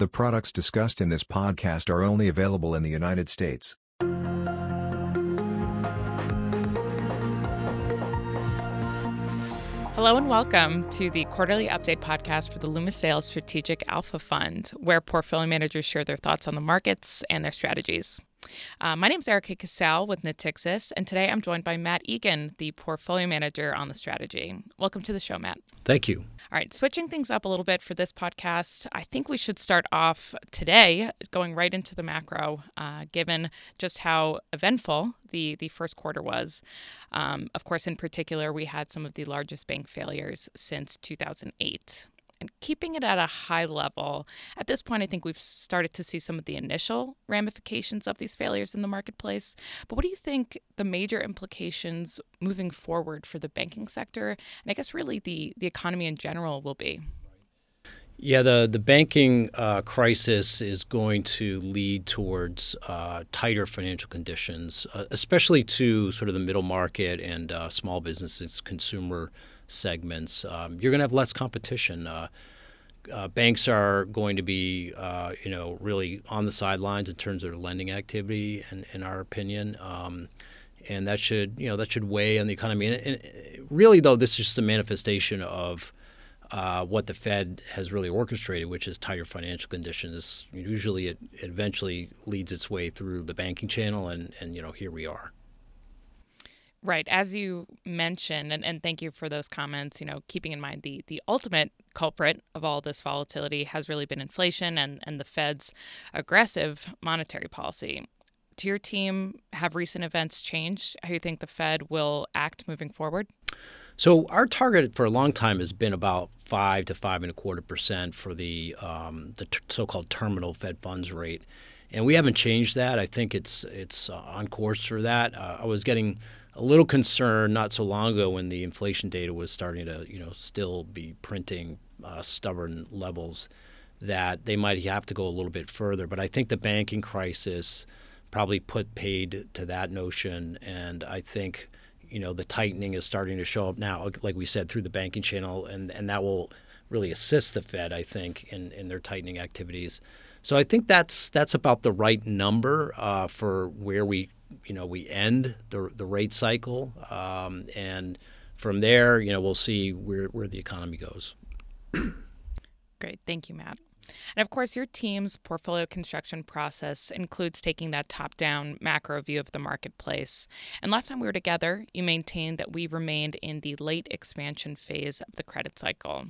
The products discussed in this podcast are only available in the United States. Hello and welcome to the quarterly update podcast for the Loomis Sayles Strategic Alpha Fund, where portfolio managers share their thoughts on the markets and their strategies. Uh, my name is Erica Cassell with Natixis, and today I'm joined by Matt Eagan, the portfolio manager on the strategy. Welcome to the show, Matt. Thank you. All right, switching things up a little bit for this podcast, I think we should start off today going right into the macro, uh, given just how eventful the, the first quarter was. Um, of course, in particular, we had some of the largest bank failures since 2008 and keeping it at a high level. At this point, I think we've started to see some of the initial ramifications of these failures in the marketplace. But what do you think the major implications moving forward for the banking sector, and I guess really the, the economy in general, will be? Yeah, the, the banking uh, crisis is going to lead towards uh, tighter financial conditions, uh, especially to sort of the middle market and uh, small businesses, consumer segments, um, you're going to have less competition. Uh, uh, banks are going to be, uh, you know, really on the sidelines in terms of their lending activity, in, in our opinion, um, and that should, you know, that should weigh on the economy. And, and really, though, this is just a manifestation of uh, what the Fed has really orchestrated, which is tighter financial conditions. Usually, it, it eventually leads its way through the banking channel, and, and you know, here we are. Right. As you mentioned, and, and thank you for those comments, you know, keeping in mind the, the ultimate culprit of all this volatility has really been inflation and, and the Fed's aggressive monetary policy. To your team, have recent events changed how you think the Fed will act moving forward? So our target for a long time has been about five to five and a quarter percent for the um, the t- so-called terminal Fed funds rate, and we haven't changed that. I think it's it's uh, on course for that. Uh, I was getting a little concerned not so long ago when the inflation data was starting to, you know, still be printing uh, stubborn levels that they might have to go a little bit further. But I think the banking crisis probably put paid to that notion, and I think you know the tightening is starting to show up now, like we said, through the banking channel, and and that will really assist the Fed, I think, in in their tightening activities. So I think that's that's about the right number uh, for where we you know we end the the rate cycle, um, and from there, you know, we'll see where where the economy goes. Great, thank you, Matt. And of course, your team's portfolio construction process includes taking that top down macro view of the marketplace. And last time we were together, you maintained that we remained in the late expansion phase of the credit cycle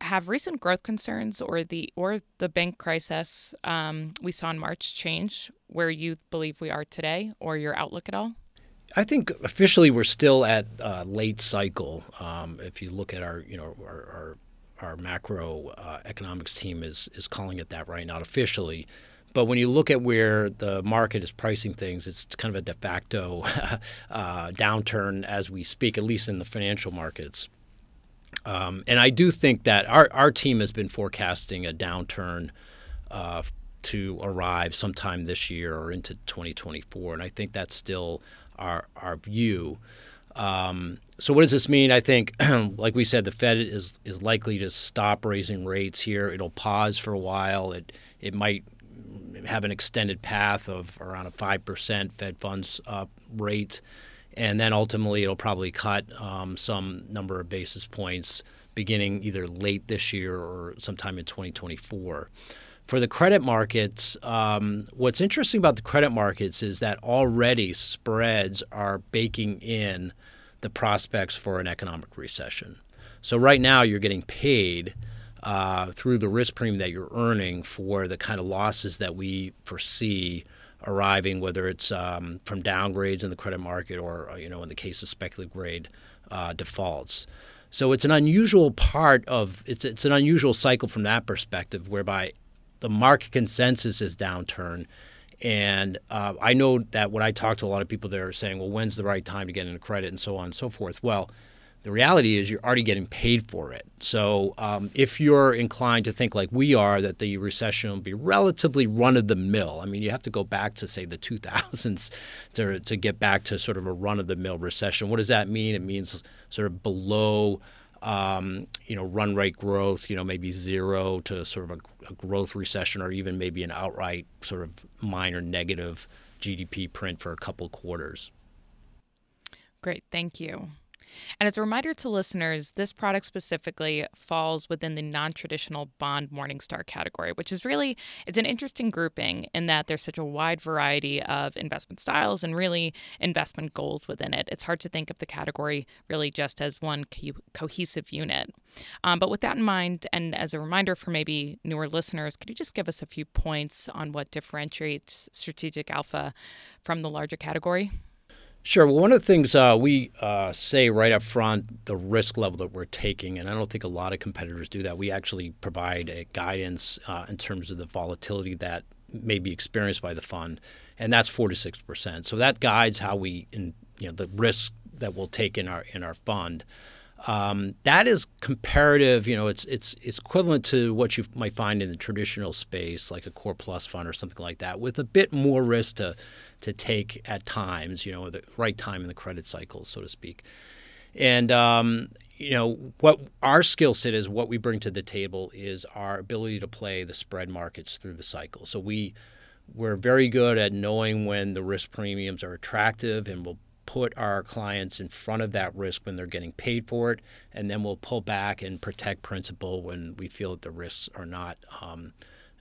have recent growth concerns or the or the bank crisis um, we saw in March change where you believe we are today or your outlook at all? I think officially we're still at uh, late cycle. Um, if you look at our, you know, our our, our macro uh, economics team is is calling it that right now officially. But when you look at where the market is pricing things, it's kind of a de facto uh, downturn as we speak, at least in the financial markets. Um, and I do think that our, our team has been forecasting a downturn uh, to arrive sometime this year or into 2024. And I think that's still our, our view. Um, so what does this mean? I think, like we said, the Fed is is likely to stop raising rates here. It'll pause for a while. It it might have an extended path of around a five percent Fed funds uh, rate and then ultimately it'll probably cut um, some number of basis points beginning either late this year or sometime in 2024. For the credit markets, um, what's interesting about the credit markets is that already spreads are baking in the prospects for an economic recession. So right now you're getting paid uh, through the risk premium that you're earning for the kind of losses that we foresee arriving, whether it's um, from downgrades in the credit market or, uh, you know, in the case of speculative grade uh, defaults. So it's an unusual part of it's it's an unusual cycle from that perspective, whereby the market consensus is downturn. And uh, I know that when I talk to a lot of people, they're saying, "Well, when's the right time to get into credit?" and so on and so forth. Well, the reality is you're already getting paid for it. So um, if you're inclined to think like we are that the recession will be relatively run of the mill, I mean, you have to go back to say the 2000s to, to get back to sort of a run of the mill recession. What does that mean? It means sort of below um, you know, run rate growth, you know, maybe zero to sort of a, a, growth recession or even maybe an outright sort of minor negative GDP print for a couple quarters. Great, thank you. And as a reminder to listeners, this product specifically falls within the non-traditional bond Morningstar category, which is really it's an interesting grouping in that there's such a wide variety of investment styles and really investment goals within it. It's hard to think of the category really just as one co- cohesive unit. Um, but with that in mind, and as a reminder for maybe newer listeners, could you just give us a few points on what differentiates Strategic Alpha from the larger category? Sure. Well, one of the things uh, we uh, say right up front, the risk level that we're taking, and I don't think a lot of competitors do that. We actually provide a guidance uh, in terms of the volatility that may be experienced by the fund, and that's four to six percent. So that guides how we, in, you know, the risk that we'll take in our in our fund. Um, that is comparative. You know, it's it's it's equivalent to what you might find in the traditional space, like a core plus fund or something like that, with a bit more risk to to take at times. You know, the right time in the credit cycle, so to speak. And um, you know what our skill set is, what we bring to the table is our ability to play the spread markets through the cycle. So we we're very good at knowing when the risk premiums are attractive, and we'll put our clients in front of that risk when they're getting paid for it, and then we'll pull back and protect principal when we feel that the risks are not um,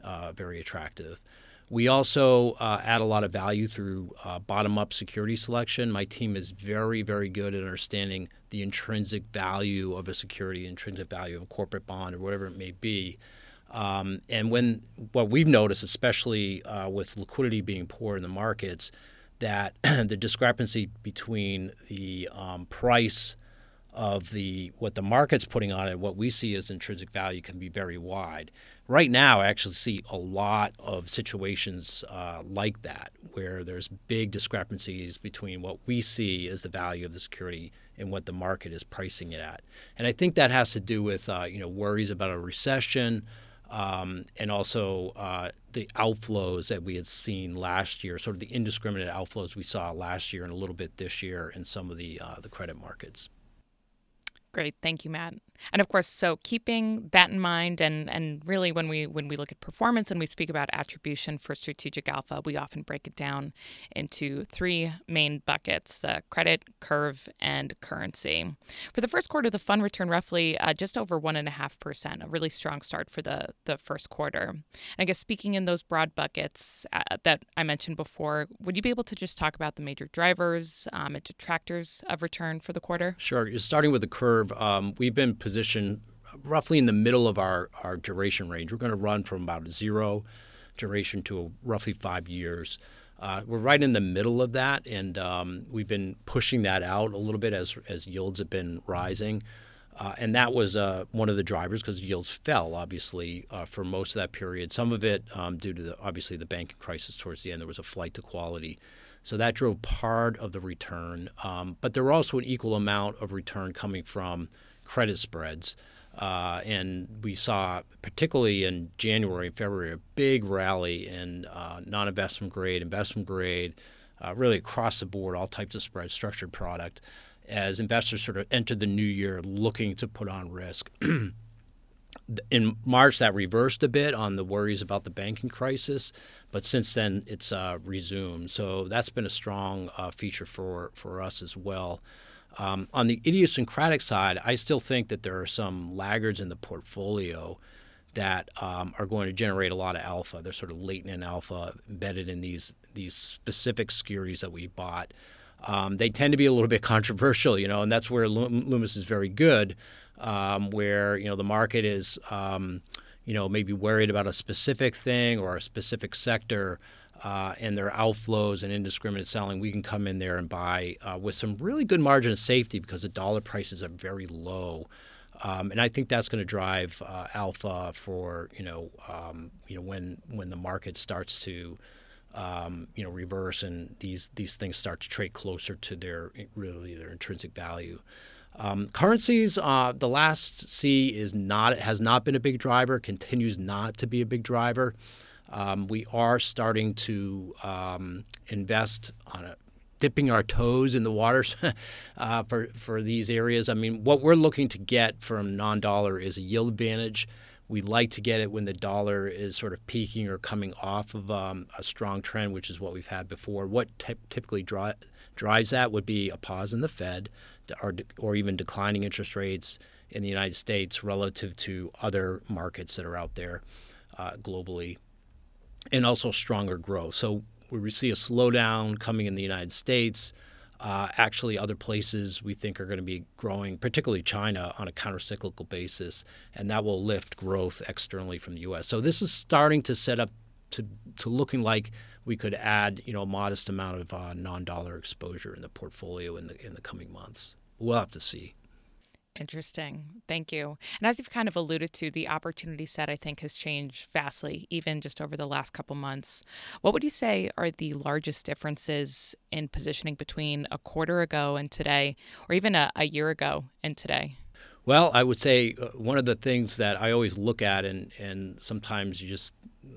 uh, very attractive. We also uh, add a lot of value through uh, bottom up security selection. My team is very, very good at understanding the intrinsic value of a security, intrinsic value of a corporate bond, or whatever it may be. Um, and when what we've noticed, especially uh, with liquidity being poor in the markets, that the discrepancy between the um, price of the what the market's putting on it, what we see as intrinsic value, can be very wide. Right now, I actually see a lot of situations uh, like that, where there's big discrepancies between what we see as the value of the security and what the market is pricing it at. And I think that has to do with uh, you know worries about a recession um, and also uh, the outflows that we had seen last year, sort of the indiscriminate outflows we saw last year and a little bit this year in some of the uh, the credit markets. Great, thank you, Matt. And of course, so keeping that in mind, and and really when we when we look at performance and we speak about attribution for strategic alpha, we often break it down into three main buckets: the credit, curve, and currency. For the first quarter, the fund returned roughly uh, just over one and a half percent, a really strong start for the the first quarter. And I guess speaking in those broad buckets uh, that I mentioned before, would you be able to just talk about the major drivers um, and detractors of return for the quarter? Sure. Starting with the curve, um, we've been positioned roughly in the middle of our, our duration range. We're going to run from about zero duration to roughly five years. Uh, we're right in the middle of that, and um, we've been pushing that out a little bit as, as yields have been rising. Uh, and that was uh, one of the drivers because yields fell, obviously, uh, for most of that period. Some of it um, due to the, obviously the banking crisis towards the end. There was a flight to quality. So that drove part of the return. Um, but there were also an equal amount of return coming from credit spreads. Uh, and we saw, particularly in January and February, a big rally in uh, non investment grade, investment grade, uh, really across the board, all types of spread, structured product, as investors sort of entered the new year looking to put on risk. in March, that reversed a bit on the worries about the banking crisis, but since then it's uh, resumed. So that's been a strong uh, feature for, for us as well. Um, on the idiosyncratic side, I still think that there are some laggards in the portfolio that um, are going to generate a lot of alpha. They're sort of latent in alpha embedded in these these specific securities that we bought. Um, they tend to be a little bit controversial, you know, and that's where Loomis is very good, um, where you know the market is, um, you know, maybe worried about a specific thing or a specific sector uh, and their outflows and indiscriminate selling, we can come in there and buy uh, with some really good margin of safety because the dollar prices are very low. Um, and I think that's going to drive uh, alpha for you know um, you know when when the market starts to um, you know reverse and these these things start to trade closer to their really their intrinsic value. Um, currencies, uh, the last C is not has not been a big driver, continues not to be a big driver. Um, we are starting to um, invest on a dipping our toes in the waters uh, for for these areas. I mean, what we're looking to get from non-dollar is a yield advantage. We like to get it when the dollar is sort of peaking or coming off of um, a strong trend, which is what we've had before. What t- typically dri- drives that would be a pause in the Fed, or, or even declining interest rates in the United States relative to other markets that are out there uh, globally, and also stronger growth. So we see a slowdown coming in the United States. Uh, actually, other places we think are going to be growing, particularly China, on a countercyclical basis, and that will lift growth externally from the U.S. So this is starting to set up to, to looking like we could add, you know, a modest amount of uh, non-dollar exposure in the portfolio in the in the coming months. We'll have to see. Interesting. Thank you. And as you've kind of alluded to, the opportunity set, I think, has changed vastly, even just over the last couple months. What would you say are the largest differences in positioning between a quarter ago and today, or even a, a year ago and today? Well, I would say uh, one of the things that I always look at, and, and sometimes you just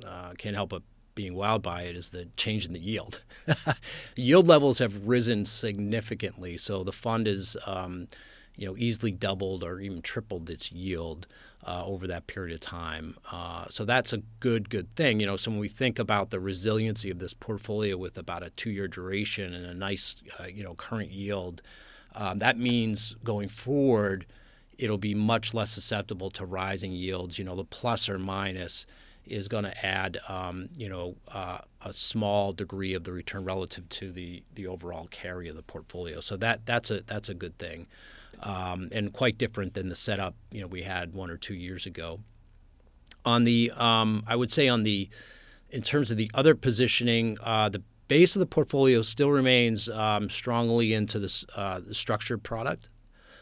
uh, can't help but being wowed by it is the change in the yield. yield levels have risen significantly. So the fund is um, you know, easily doubled or even tripled its yield uh, over that period of time. Uh, so that's a good, good thing. You know, so when we think about the resiliency of this portfolio with about a two-year duration and a nice, uh, you know, current yield, um, that means going forward, it'll be much less susceptible to rising yields. You know, the plus or minus is going to add, um, you know, uh, a small degree of the return relative to the the overall carry of the portfolio. So that that's a that's a good thing um, and quite different than the setup you know we had one or two years ago. On the, um, I would say on the, in terms of the other positioning, uh, the base of the portfolio still remains um, strongly into this, uh, the structured product.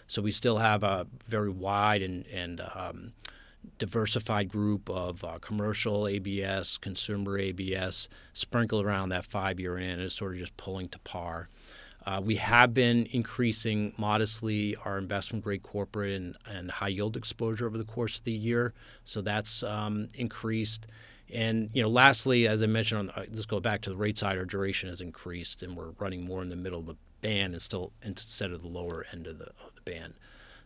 So we still have a very wide and, and um, diversified group of uh, commercial ABS, consumer ABS, sprinkled around that five year in is sort of just pulling to par. Uh, we have been increasing modestly our investment grade corporate and, and high yield exposure over the course of the year. So that's um, increased. And you know, lastly, as I mentioned, on, uh, let's go back to the rate side. Our duration has increased, and we're running more in the middle of the band instead instead of the lower end of the, of the band.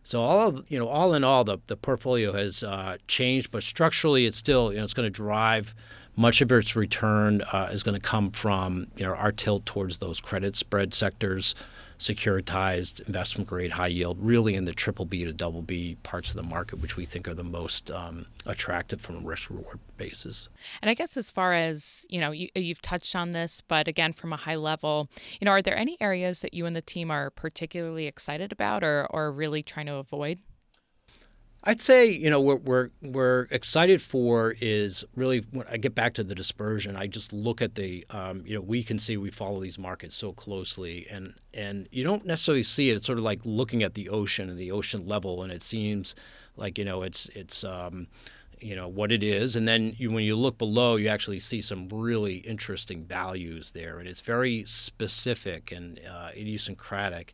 So all of, you know, all in all, the, the portfolio has uh, changed, but structurally, it's still you know it's going to drive much of its return uh, is going to come from you know our tilt towards those credit spread sectors, securitized, investment grade, high yield, really in the triple B to double B parts of the market, which we think are the most um, attractive from a risk reward basis. And I guess as far as you know, you, you've touched on this, but again, from a high level, you know, are there any areas that you and the team are particularly excited about, or or really trying to avoid? I'd say you know what we're we're excited for is really when I get back to the dispersion. I just look at the um, you know we can see we follow these markets so closely, and and you don't necessarily see it. It's sort of like looking at the ocean and the ocean level, and it seems like you know it's it's um, you know what it is, and then you, when you look below, you actually see some really interesting values there, and it's very specific and uh, idiosyncratic.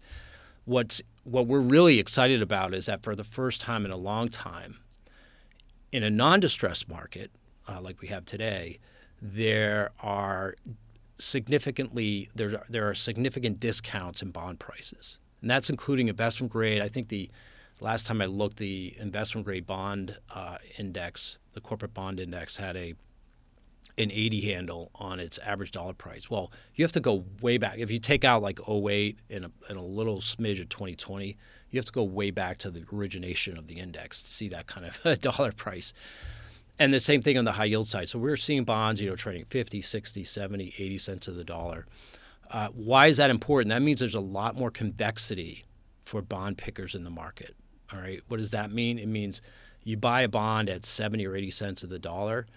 What's what we're really excited about is that for the first time in a long time, in a non-distressed market uh, like we have today, there are significantly there there are significant discounts in bond prices, and that's including investment grade. I think the last time I looked, the investment grade bond uh, index, the corporate bond index, had a an 80 handle on its average dollar price. Well, you have to go way back. If you take out like 08 and a, and a little smidge of 2020, you have to go way back to the origination of the index to see that kind of dollar price. And the same thing on the high yield side. So we're seeing bonds, you know, trading 50, 60, 70, 80 cents of the dollar. Uh, why is that important? That means there's a lot more convexity for bond pickers in the market. All right. What does that mean? It means you buy a bond at 70 or 80 cents of the dollar.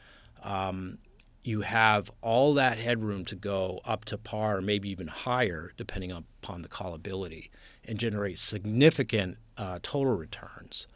Um, you have all that headroom to go up to par, or maybe even higher, depending upon the callability, and generate significant uh, total returns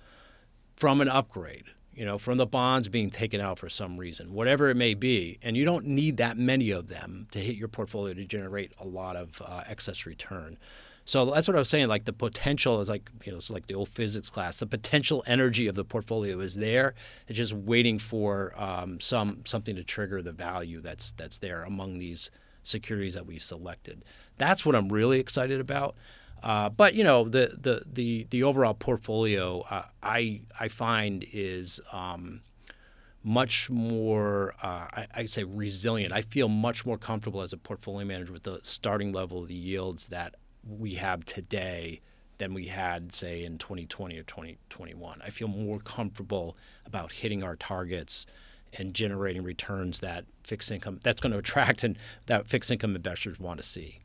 from an upgrade. You know, from the bonds being taken out for some reason, whatever it may be, and you don't need that many of them to hit your portfolio to generate a lot of uh, excess return. So that's what I was saying. Like the potential is like you know, it's like the old physics class. The potential energy of the portfolio is there. It's just waiting for um, some something to trigger the value that's that's there among these securities that we selected. That's what I'm really excited about. Uh, but you know the the the the overall portfolio uh, I I find is um, much more uh, I, I say resilient. I feel much more comfortable as a portfolio manager with the starting level of the yields that we have today than we had say in 2020 or 2021. I feel more comfortable about hitting our targets and generating returns that fixed income that's going to attract and that fixed income investors want to see.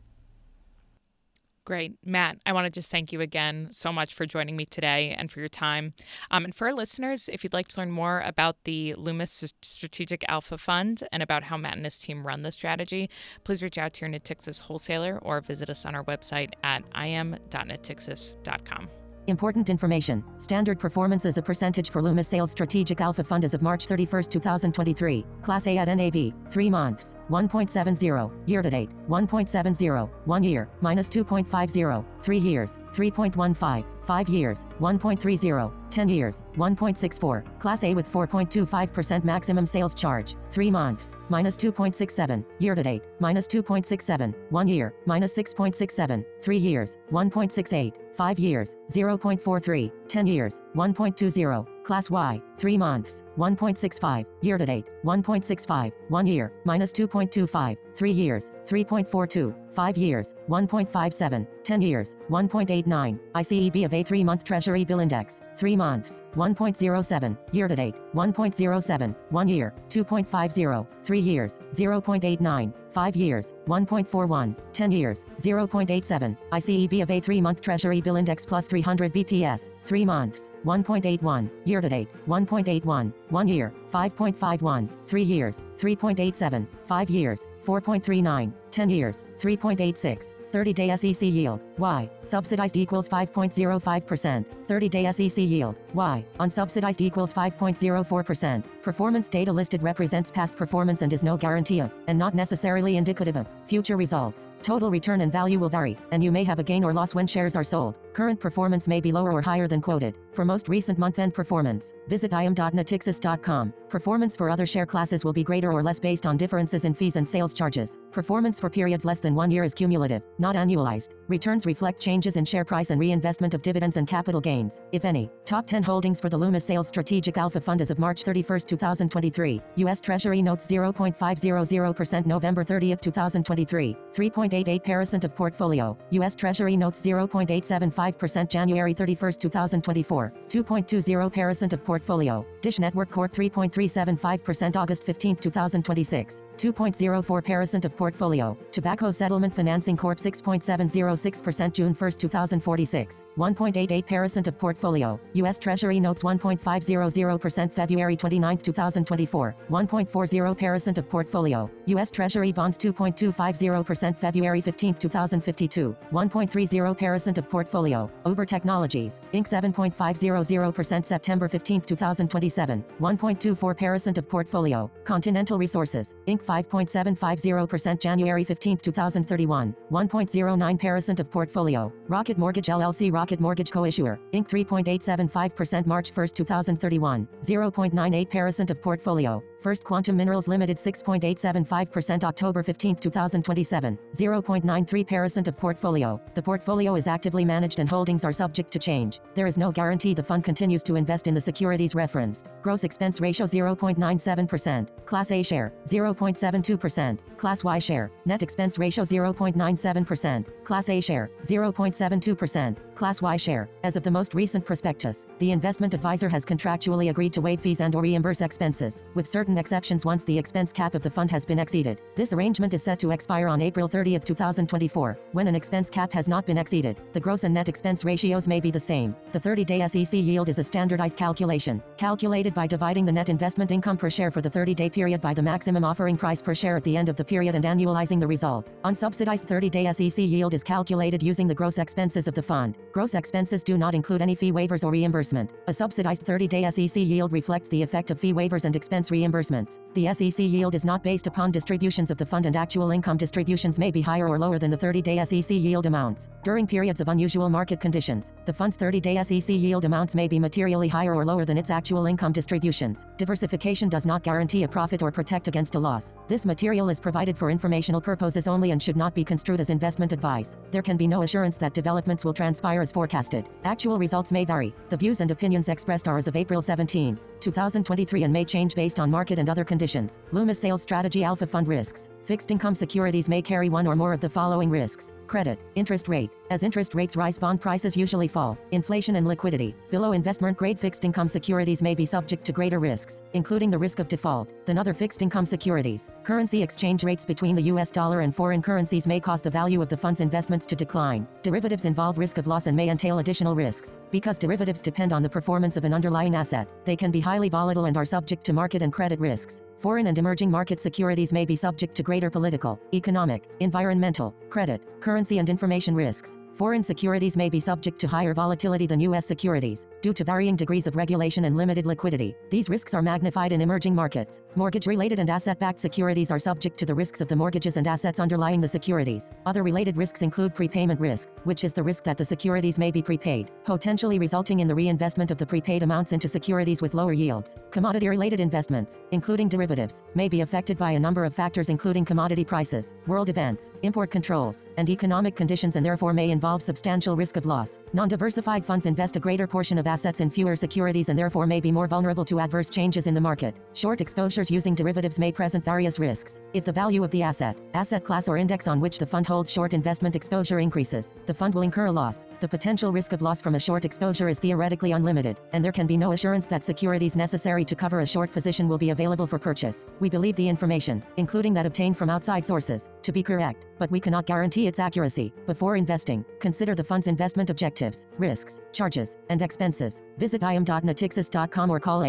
Great. Matt, I want to just thank you again so much for joining me today and for your time. Um, and for our listeners, if you'd like to learn more about the Loomis Strategic Alpha Fund and about how Matt and his team run the strategy, please reach out to your Natixis wholesaler or visit us on our website at im.natixis.com. Important information. Standard performance is a percentage for Loomis Sayles Strategic Alpha Fund as of March 31, 2023. Class A at NAV, 3 months, 1.70. Year to date, 1.70. 1 year, minus 2.50. 3 years, 3.15. 5 years, 1.30, 10 years, 1.64, Class A with 4.25% maximum sales charge, 3 months, minus 2.67, year to date, minus 2.67, 1 year, minus 6.67, 3 years, 1.68, 5 years, 0.43, 10 years, 1.20, Class Y, 3 months, 1.65, year to date, 1.65, 1 year, minus 2.25, 3 years, 3.42, 5 years, 1.57, 10 years, 1.89, ICE BofA 3 month Treasury Bill Index, 3 months, 1.07, year to date, 1.07, 1 year, 2.50, 3 years, 0.89, 5 years, 1.41, 10 years, 0.87, ICE BofA 3 month Treasury Bill Index plus 300 BPS, 3 months, 1.81, year to date, 1.81, 1 year, 5.51, 3 years, 3.87, 5 years, 4.39, 10 years, 3.86, 30 day SEC yield, Y, subsidized equals 5.05%, 30 day SEC yield, Y, unsubsidized equals 5.04%. Performance data listed represents past performance and is no guarantee of, and not necessarily indicative of, future results. Total return and value will vary, and you may have a gain or loss when shares are sold. Current performance may be lower or higher than quoted. For most recent month end performance, visit im.natixis.com. Performance for other share classes will be greater or less based on differences in fees and sales charges. Performance for periods less than one year is cumulative, not annualized. Returns reflect changes in share price and reinvestment of dividends and capital gains, if any. Top 10 holdings for the Loomis Sayles Strategic Alpha Fund as of March 31, 2023. U.S. Treasury notes 0.500% November 30, 2023. 3.88% of portfolio. U.S. Treasury notes 0.875% January 31, 2024. 2.20% of portfolio. Dish Network Corp 3.375% August 15, 2026. 2.04% of portfolio. Tobacco Settlement Financing Corp 6.706% June 1, 2046. 1.88% of portfolio. U.S. Treasury Notes 1.500% February 29, 2024. 1.40% of portfolio. U.S. Treasury Bonds 2.250% February 15, 2052. 1.30% of portfolio. Uber Technologies, Inc. 7.500% September 15, 2027. 1.24% of portfolio. Continental Resources, Inc. 5.750% January 15, 2031. 1.09% of portfolio. Rocket Mortgage LLC Rocket Mortgage Co-Issuer, Inc. 3.875% March 1, 2031. 0.98% of portfolio. First Quantum Minerals Limited 6.875% October 15, 2027. 0.93% of portfolio. The portfolio is actively managed and holdings are subject to change. There is no guarantee the fund continues to invest in the securities referenced. Gross expense ratio 0.97%. Class A share 0.72%. Class Y share net expense ratio 0.97%. Class A share 0.72%. Class Y share. As of the most recent prospectus, the investment advisor has contractually agreed to waive fees and or reimburse expenses, with certain exceptions once the expense cap of the fund has been exceeded. This arrangement is set to expire on April 30, 2024. When an expense cap has not been exceeded, the gross and net expense ratios may be the same. The 30-day SEC yield is a standardized calculation, calculated by dividing the net investment income per share for the 30-day period by the maximum offering price per share at the end of the period and annualizing the result. Unsubsidized 30-day SEC yield is calculated using the gross expenses of the fund. Gross expenses do not include any fee waivers or reimbursement. A subsidized 30-day SEC yield reflects the effect of fee waivers and expense reimbursements. The SEC yield is not based upon distributions of the fund and actual income distributions may be higher or lower than the 30-day SEC yield amounts. During periods of unusual market market conditions. The fund's 30 day SEC yield amounts may be materially higher or lower than its actual income distributions. Diversification does not guarantee a profit or protect against a loss. This material is provided for informational purposes only and should not be construed as investment advice. There can be no assurance that developments will transpire as forecasted. Actual results may vary. The views and opinions expressed are as of April 17, 2023 and may change based on market and other conditions. Loomis Sayles Strategy Alpha Fund Risks. Fixed income securities may carry one or more of the following risks credit, interest rate. As interest rates rise, bond prices usually fall. Inflation and liquidity. Below investment grade fixed income securities may be subject to greater risks, including the risk of default, than other fixed income securities. Currency exchange rates between the US dollar and foreign currencies may cause the value of the fund's investments to decline. Derivatives involve risk of loss and may entail additional risks. Because derivatives depend on the performance of an underlying asset, they can be highly volatile and are subject to market and credit risks. Foreign and emerging market securities may be subject to greater political, economic, environmental, credit, currency and information risks. Foreign securities may be subject to higher volatility than U.S. securities, due to varying degrees of regulation and limited liquidity. These risks are magnified in emerging markets. Mortgage related and asset backed securities are subject to the risks of the mortgages and assets underlying the securities. Other related risks include prepayment risk, which is the risk that the securities may be prepaid, potentially resulting in the reinvestment of the prepaid amounts into securities with lower yields. Commodity related investments, including derivatives, may be affected by a number of factors, including commodity prices, world events, import controls, and economic conditions, and therefore may involve substantial risk of loss. Non-diversified funds invest a greater portion of assets in fewer securities and therefore may be more vulnerable to adverse changes in the market. Short exposures using derivatives may present various risks. If the value of the asset, asset class or index on which the fund holds short investment exposure increases, the fund will incur a loss. The potential risk of loss from a short exposure is theoretically unlimited, and there can be no assurance that securities necessary to cover a short position will be available for purchase. We believe the information, including that obtained from outside sources, to be correct, but we cannot guarantee its accuracy. Before investing, consider the fund's investment objectives, risks, charges, and expenses. Visit im.natixis.com or call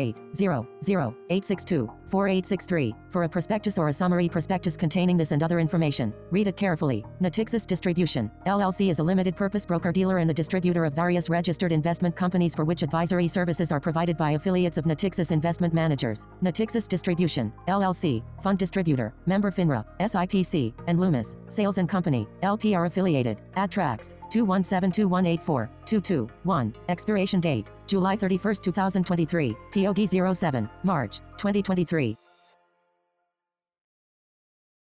800-862-4863 for a prospectus or a summary prospectus containing this and other information. Read it carefully. Natixis Distribution, LLC is a limited purpose broker-dealer and the distributor of various registered investment companies for which advisory services are provided by affiliates of Natixis Investment Managers. Natixis Distribution, LLC, Fund Distributor, Member FINRA, SIPC, and Loomis, Sayles and Company, LP are affiliated. Adtrax, 2172184, 22, 1. Expiration date, July 31, 2023. POD 07, March, 2023.